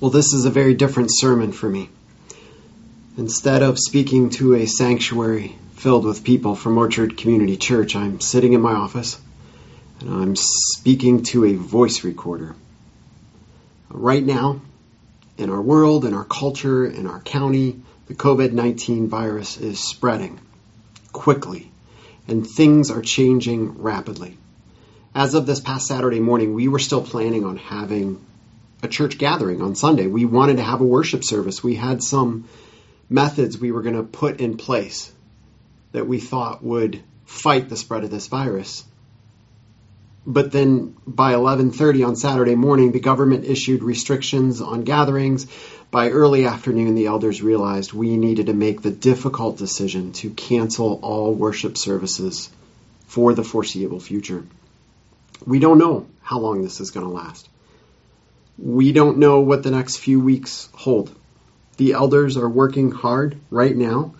Well, this is a very different sermon for me. Instead of speaking to a sanctuary filled with people from Orchard Community Church, I'm sitting in my office and I'm speaking to a voice recorder. Right now, in our world, in our culture, in our county, the COVID 19 virus is spreading quickly and things are changing rapidly. As of this past Saturday morning, we were still planning on having a church gathering on Sunday. We wanted to have a worship service. We had some methods we were going to put in place that we thought would fight the spread of this virus. But then by 11:30 on Saturday morning, the government issued restrictions on gatherings. By early afternoon, the elders realized we needed to make the difficult decision to cancel all worship services for the foreseeable future. We don't know how long this is going to last. We don't know what the next few weeks hold. The elders are working hard right now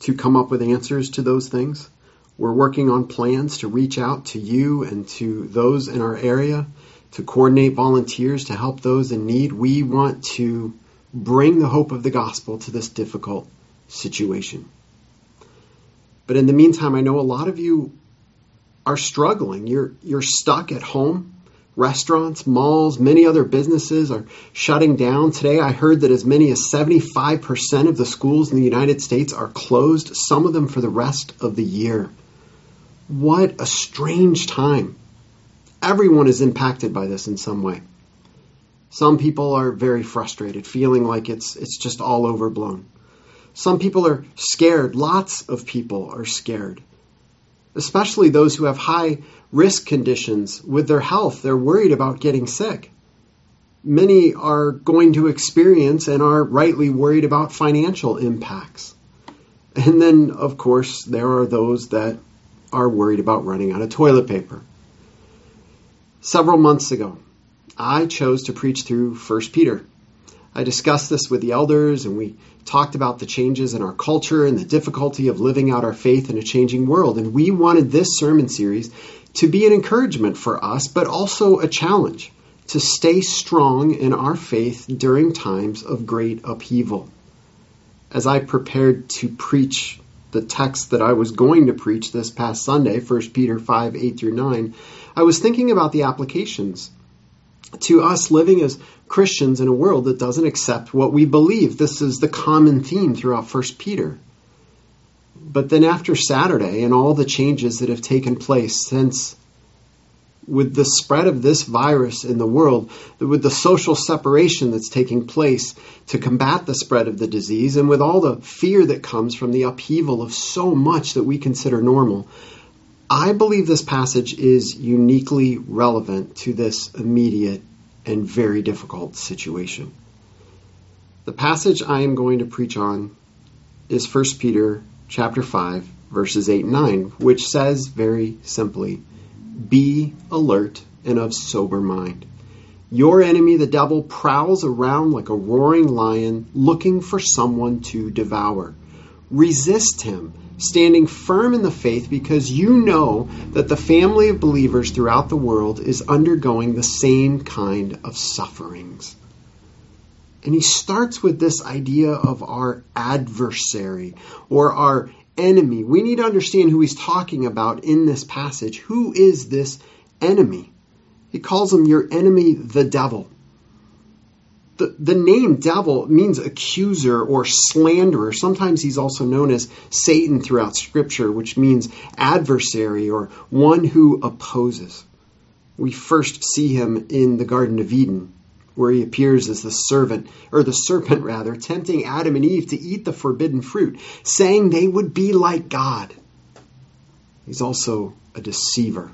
to come up with answers to those things. We're working on plans to reach out to you and to those in our area to coordinate volunteers to help those in need. We want to bring the hope of the gospel to this difficult situation. But in the meantime, I know a lot of you are struggling. You're, you're stuck at home Restaurants, malls, many other businesses are shutting down. Today I heard that as many as 75% of the schools in the United States are closed, some of them for the rest of the year. What a strange time. Everyone is impacted by this in some way. Some people are very frustrated, feeling like it's it's just all overblown. Some people are scared. Lots of people are scared. Especially those who have high risk conditions with their health. They're worried about getting sick. Many are going to experience and are rightly worried about financial impacts. And then, of course, there are those that are worried about running out of toilet paper. Several months ago, I chose to preach through 1 Peter. I discussed this with the elders and we talked about the changes in our culture and the difficulty of living out our faith in a changing world. And we wanted this sermon series to be an encouragement for us, but also a challenge to stay strong in our faith during times of great upheaval. As I prepared to preach the text that I was going to preach this past Sunday, 1 Peter 5 8 through 9, I was thinking about the applications to us living as Christians in a world that doesn't accept what we believe. This is the common theme throughout 1 Peter. But then after Saturday and all the changes that have taken place since with the spread of this virus in the world, with the social separation that's taking place to combat the spread of the disease, and with all the fear that comes from the upheaval of so much that we consider normal, I believe this passage is uniquely relevant to this immediate and very difficult situation. The passage I am going to preach on is 1 Peter chapter 5 verses 8 and 9, which says very simply, be alert and of sober mind. Your enemy, the devil, prowls around like a roaring lion looking for someone to devour. Resist him, standing firm in the faith because you know that the family of believers throughout the world is undergoing the same kind of sufferings. And he starts with this idea of our adversary or our enemy. We need to understand who he's talking about in this passage. Who is this enemy? He calls him your enemy, the devil. The, the name devil means accuser or slanderer. Sometimes he's also known as Satan throughout Scripture, which means adversary or one who opposes. We first see him in the Garden of Eden where he appears as the servant, or the serpent rather, tempting Adam and Eve to eat the forbidden fruit, saying they would be like God. He's also a deceiver.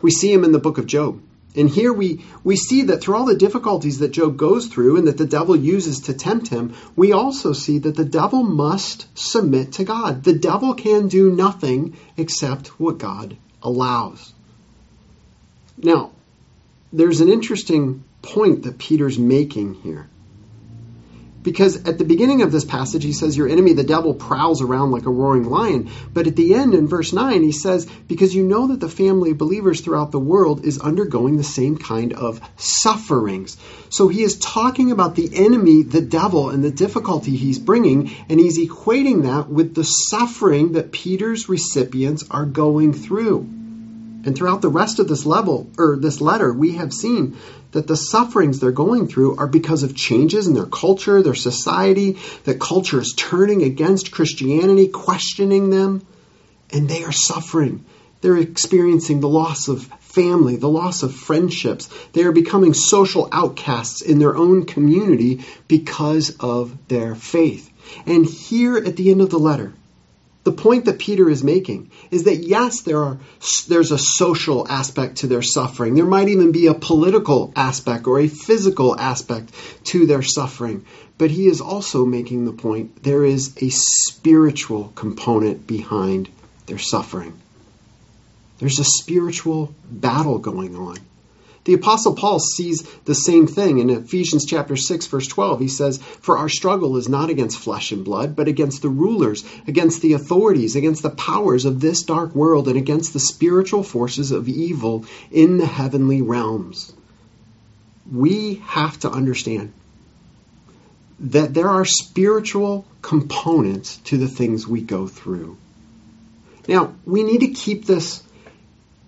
We see him in the book of Job. And here we, we see that through all the difficulties that Job goes through and that the devil uses to tempt him, we also see that the devil must submit to God. The devil can do nothing except what God allows. Now, there's an interesting point that Peter's making here. Because at the beginning of this passage, he says, Your enemy, the devil, prowls around like a roaring lion. But at the end, in verse 9, he says, Because you know that the family of believers throughout the world is undergoing the same kind of sufferings. So he is talking about the enemy, the devil, and the difficulty he's bringing, and he's equating that with the suffering that Peter's recipients are going through. And throughout the rest of this level or this letter, we have seen that the sufferings they're going through are because of changes in their culture, their society, that culture is turning against Christianity, questioning them, and they are suffering. They're experiencing the loss of family, the loss of friendships. They are becoming social outcasts in their own community because of their faith. And here at the end of the letter, the point that Peter is making is that yes, there are there's a social aspect to their suffering. There might even be a political aspect or a physical aspect to their suffering. But he is also making the point there is a spiritual component behind their suffering. There's a spiritual battle going on. The apostle Paul sees the same thing in Ephesians chapter 6 verse 12. He says, "For our struggle is not against flesh and blood, but against the rulers, against the authorities, against the powers of this dark world, and against the spiritual forces of evil in the heavenly realms." We have to understand that there are spiritual components to the things we go through. Now, we need to keep this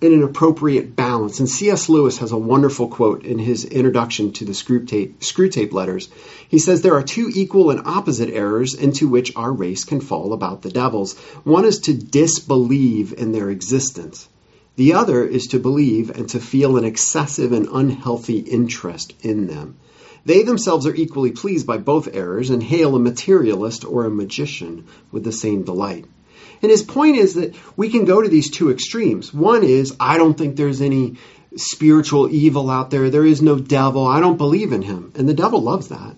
in an appropriate balance. And C.S. Lewis has a wonderful quote in his introduction to the Screwtape letters. He says, There are two equal and opposite errors into which our race can fall about the devils. One is to disbelieve in their existence. The other is to believe and to feel an excessive and unhealthy interest in them. They themselves are equally pleased by both errors and hail a materialist or a magician with the same delight. And his point is that we can go to these two extremes. One is, I don't think there's any spiritual evil out there. There is no devil. I don't believe in him. And the devil loves that.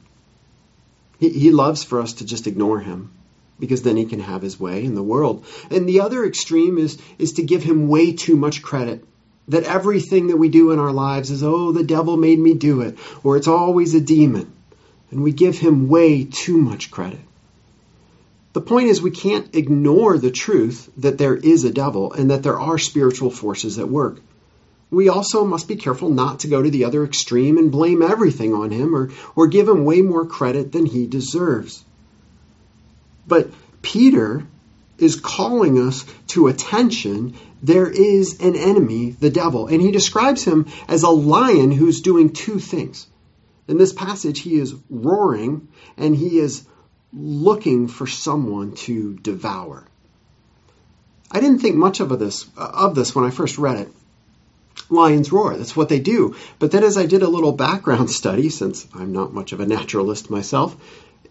He, he loves for us to just ignore him because then he can have his way in the world. And the other extreme is, is to give him way too much credit. That everything that we do in our lives is, oh, the devil made me do it, or it's always a demon. And we give him way too much credit. The point is, we can't ignore the truth that there is a devil and that there are spiritual forces at work. We also must be careful not to go to the other extreme and blame everything on him or, or give him way more credit than he deserves. But Peter is calling us to attention. There is an enemy, the devil, and he describes him as a lion who's doing two things. In this passage, he is roaring and he is looking for someone to devour. I didn't think much of this of this when I first read it. Lions roar, that's what they do. But then as I did a little background study, since I'm not much of a naturalist myself,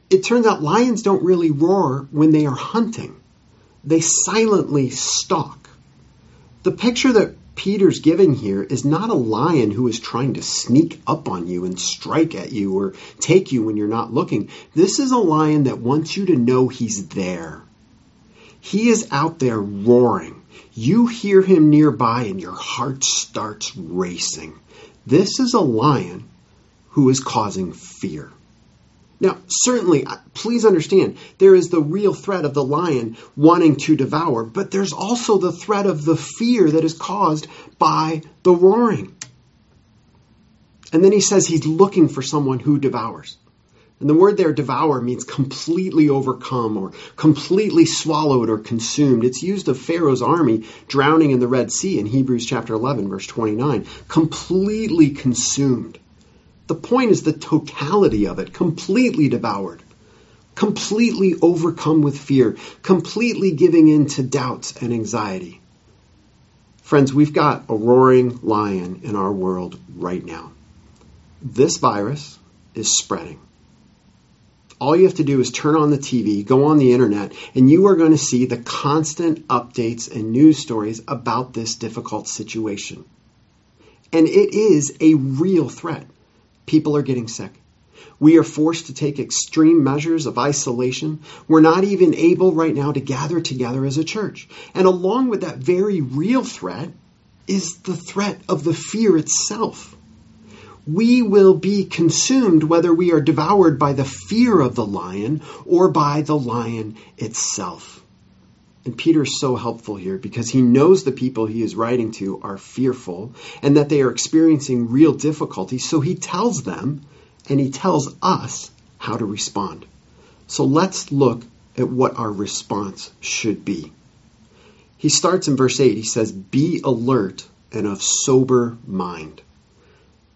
it turns out lions don't really roar when they are hunting. They silently stalk. The picture that Peter's giving here is not a lion who is trying to sneak up on you and strike at you or take you when you're not looking. This is a lion that wants you to know he's there. He is out there roaring. You hear him nearby and your heart starts racing. This is a lion who is causing fear. Now, certainly, uh, please understand, there is the real threat of the lion wanting to devour, but there's also the threat of the fear that is caused by the roaring. And then he says he's looking for someone who devours. And the word there, devour, means completely overcome or completely swallowed or consumed. It's used of Pharaoh's army drowning in the Red Sea in Hebrews chapter 11, verse 29. Completely consumed. The point is the totality of it, completely devoured, completely overcome with fear, completely giving in to doubts and anxiety. Friends, we've got a roaring lion in our world right now. This virus is spreading. All you have to do is turn on the TV, go on the internet, and you are going to see the constant updates and news stories about this difficult situation. And it is a real threat. People are getting sick. We are forced to take extreme measures of isolation. We're not even able right now to gather together as a church. And along with that very real threat is the threat of the fear itself. we will be consumed whether we are devoured by the fear of the lion or by the lion itself. And Peter is so helpful here because he knows the people he is writing to are fearful and that they are experiencing real difficulty. So he tells them and he tells us how to respond. So let's look at what our response should be. He starts in verse 8. He says, Be alert and of sober mind.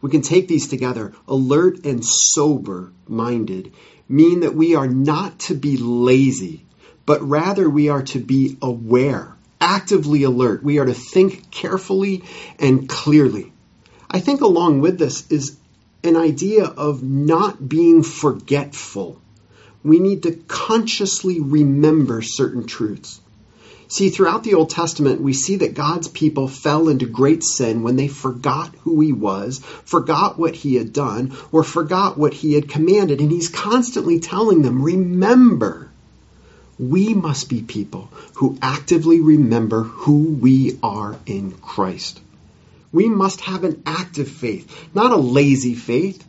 We can take these together. Alert and sober minded mean that we are not to be lazy, but rather we are to be aware, actively alert. We are to think carefully and clearly. I think along with this is an idea of not being forgetful. We need to consciously remember certain truths. See, throughout the Old Testament, we see that God's people fell into great sin when they forgot who He was, forgot what He had done, or forgot what He had commanded. And He's constantly telling them, remember. We must be people who actively remember who we are in Christ. We must have an active faith, not a lazy faith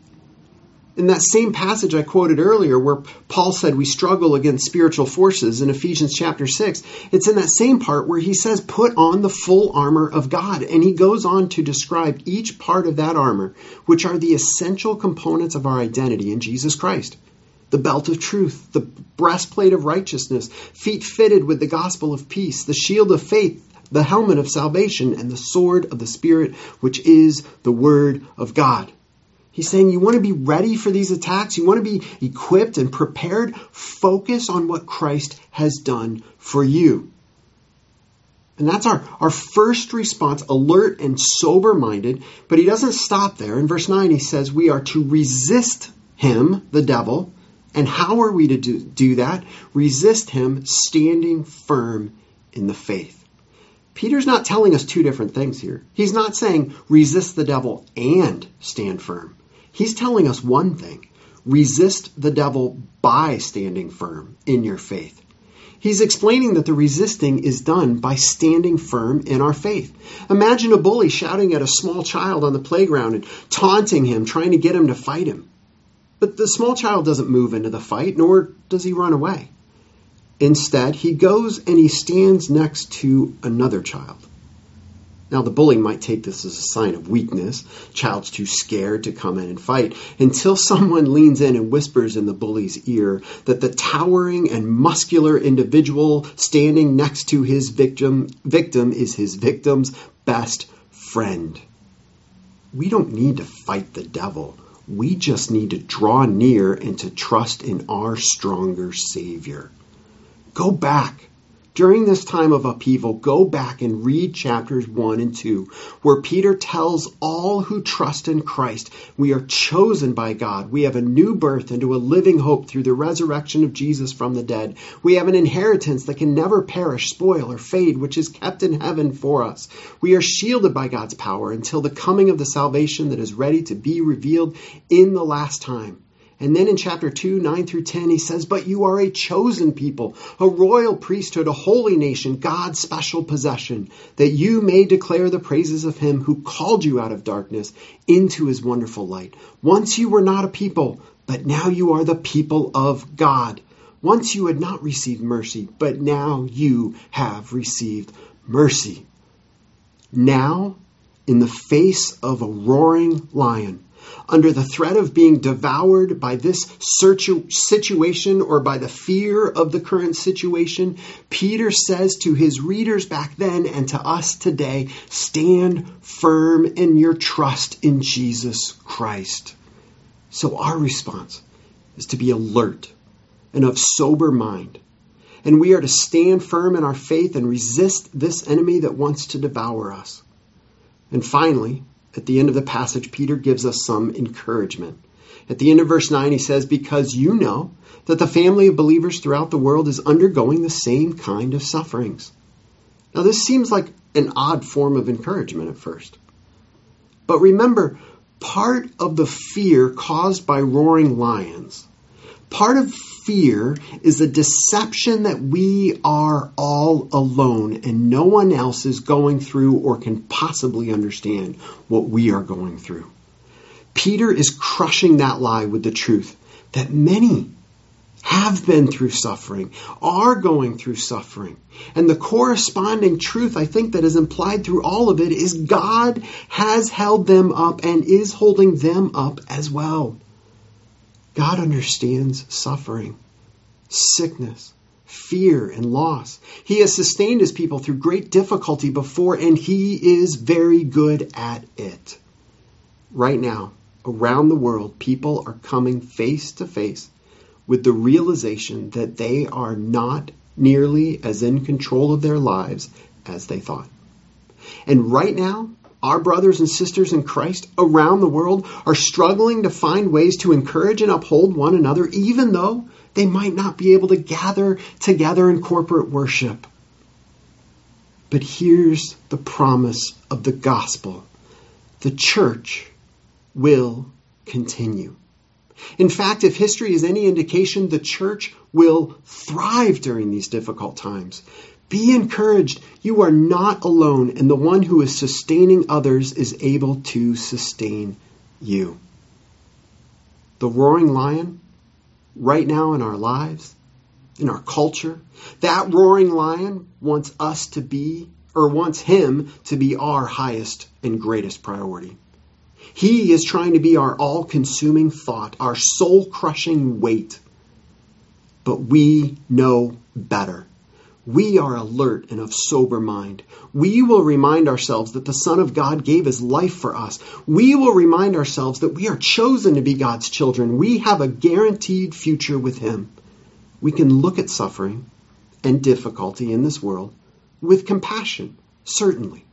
in that same passage I quoted earlier, where Paul said we struggle against spiritual forces in Ephesians chapter 6, it's in that same part where he says, put on the full armor of God. And he goes on to describe each part of that armor, which are the essential components of our identity in Jesus Christ the belt of truth, the breastplate of righteousness, feet fitted with the gospel of peace, the shield of faith, the helmet of salvation, and the sword of the Spirit, which is the word of God. He's saying you want to be ready for these attacks. You want to be equipped and prepared. Focus on what Christ has done for you. And that's our, our first response, alert and sober minded. But he doesn't stop there. In verse 9, he says we are to resist him, the devil. And how are we to do, do that? Resist him standing firm in the faith. Peter's not telling us two different things here. He's not saying resist the devil and stand firm. He's telling us one thing resist the devil by standing firm in your faith. He's explaining that the resisting is done by standing firm in our faith. Imagine a bully shouting at a small child on the playground and taunting him, trying to get him to fight him. But the small child doesn't move into the fight, nor does he run away. Instead, he goes and he stands next to another child. Now, the bully might take this as a sign of weakness. Child's too scared to come in and fight until someone leans in and whispers in the bully's ear that the towering and muscular individual standing next to his victim, victim is his victim's best friend. We don't need to fight the devil. We just need to draw near and to trust in our stronger Savior. Go back during this time of upheaval, go back and read chapters 1 and 2, where Peter tells all who trust in Christ we are chosen by God. We have a new birth into a living hope through the resurrection of Jesus from the dead. We have an inheritance that can never perish, spoil, or fade, which is kept in heaven for us. We are shielded by God's power until the coming of the salvation that is ready to be revealed in the last time. And then in chapter 2, 9 through 10, he says, But you are a chosen people, a royal priesthood, a holy nation, God's special possession, that you may declare the praises of him who called you out of darkness into his wonderful light. Once you were not a people, but now you are the people of God. Once you had not received mercy, but now you have received mercy. Now, in the face of a roaring lion, under the threat of being devoured by this situation or by the fear of the current situation, Peter says to his readers back then and to us today stand firm in your trust in Jesus Christ. So, our response is to be alert and of sober mind. And we are to stand firm in our faith and resist this enemy that wants to devour us. And finally, at the end of the passage, Peter gives us some encouragement. At the end of verse 9, he says, Because you know that the family of believers throughout the world is undergoing the same kind of sufferings. Now, this seems like an odd form of encouragement at first. But remember, part of the fear caused by roaring lions, part of fear is a deception that we are all alone and no one else is going through or can possibly understand what we are going through. Peter is crushing that lie with the truth that many have been through suffering, are going through suffering. And the corresponding truth, I think, that is implied through all of it is God has held them up and is holding them up as well. God understands suffering, sickness, fear, and loss. He has sustained his people through great difficulty before, and he is very good at it. Right now, around the world, people are coming face to face with the realization that they are not nearly as in control of their lives as they thought. And right now, our brothers and sisters in Christ around the world are struggling to find ways to encourage and uphold one another, even though they might not be able to gather together in corporate worship. But here's the promise of the gospel the church will continue. In fact, if history is any indication, the church will thrive during these difficult times. Be encouraged. You are not alone, and the one who is sustaining others is able to sustain you. The roaring lion, right now in our lives, in our culture, that roaring lion wants us to be, or wants him to be our highest and greatest priority. He is trying to be our all consuming thought, our soul crushing weight. But we know better. We are alert and of sober mind. We will remind ourselves that the Son of God gave his life for us. We will remind ourselves that we are chosen to be God's children. We have a guaranteed future with him. We can look at suffering and difficulty in this world with compassion, certainly,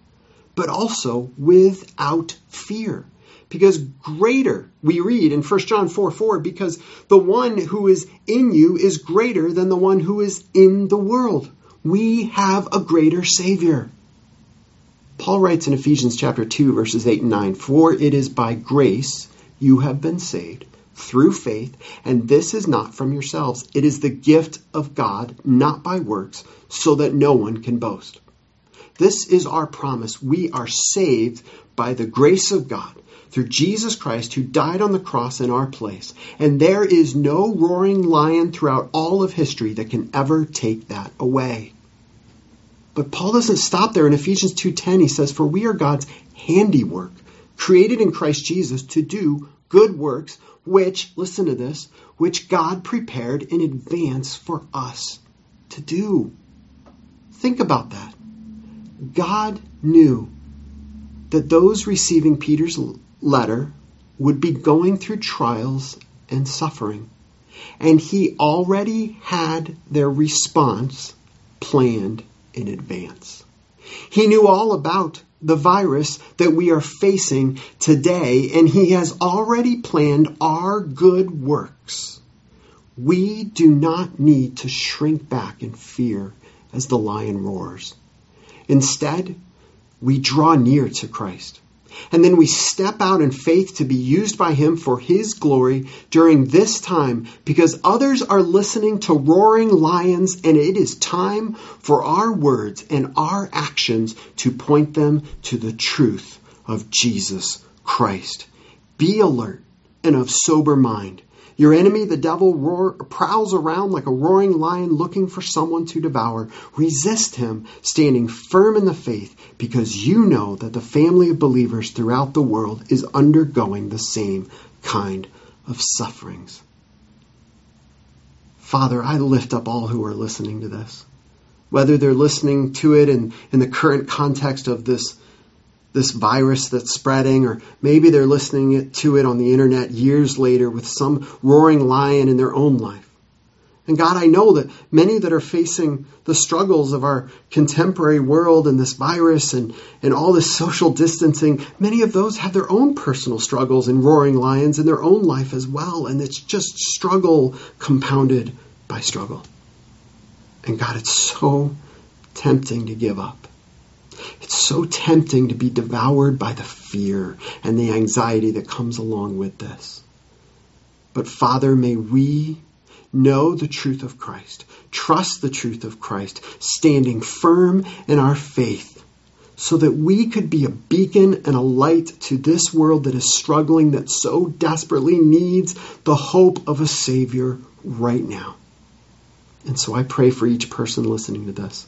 but also without fear because greater, we read in 1 John 4 4, because the one who is in you is greater than the one who is in the world. We have a greater Savior. Paul writes in Ephesians chapter 2, verses 8 and 9, For it is by grace you have been saved through faith, and this is not from yourselves. It is the gift of God, not by works, so that no one can boast. This is our promise. We are saved by the grace of God through Jesus Christ who died on the cross in our place. And there is no roaring lion throughout all of history that can ever take that away. But Paul doesn't stop there. In Ephesians 2:10 he says, "For we are God's handiwork, created in Christ Jesus to do good works, which, listen to this, which God prepared in advance for us to do." Think about that. God knew that those receiving Peter's letter would be going through trials and suffering. And he already had their response planned in advance. He knew all about the virus that we are facing today, and he has already planned our good works. We do not need to shrink back in fear as the lion roars. Instead, we draw near to Christ. And then we step out in faith to be used by Him for His glory during this time because others are listening to roaring lions and it is time for our words and our actions to point them to the truth of Jesus Christ. Be alert and of sober mind. Your enemy, the devil, roar, prowls around like a roaring lion looking for someone to devour. Resist him, standing firm in the faith, because you know that the family of believers throughout the world is undergoing the same kind of sufferings. Father, I lift up all who are listening to this, whether they're listening to it in, in the current context of this this virus that's spreading, or maybe they're listening to it on the internet years later with some roaring lion in their own life. And God, I know that many that are facing the struggles of our contemporary world and this virus and, and all this social distancing, many of those have their own personal struggles and roaring lions in their own life as well. And it's just struggle compounded by struggle. And God, it's so tempting to give up. It's so tempting to be devoured by the fear and the anxiety that comes along with this. But Father, may we know the truth of Christ, trust the truth of Christ, standing firm in our faith, so that we could be a beacon and a light to this world that is struggling, that so desperately needs the hope of a Savior right now. And so I pray for each person listening to this.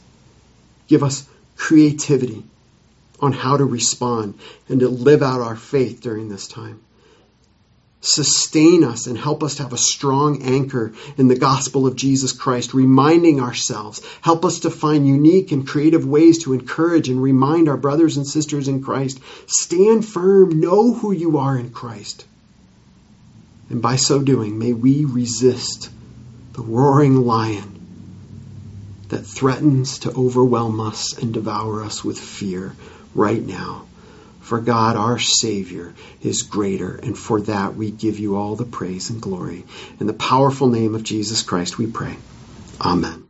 Give us creativity on how to respond and to live out our faith during this time sustain us and help us to have a strong anchor in the gospel of Jesus Christ, reminding ourselves. Help us to find unique and creative ways to encourage and remind our brothers and sisters in Christ. Stand firm, know who you are in Christ. And by so doing, may we resist the roaring lion that threatens to overwhelm us and devour us with fear right now. For God, our Savior, is greater, and for that we give you all the praise and glory. In the powerful name of Jesus Christ, we pray. Amen.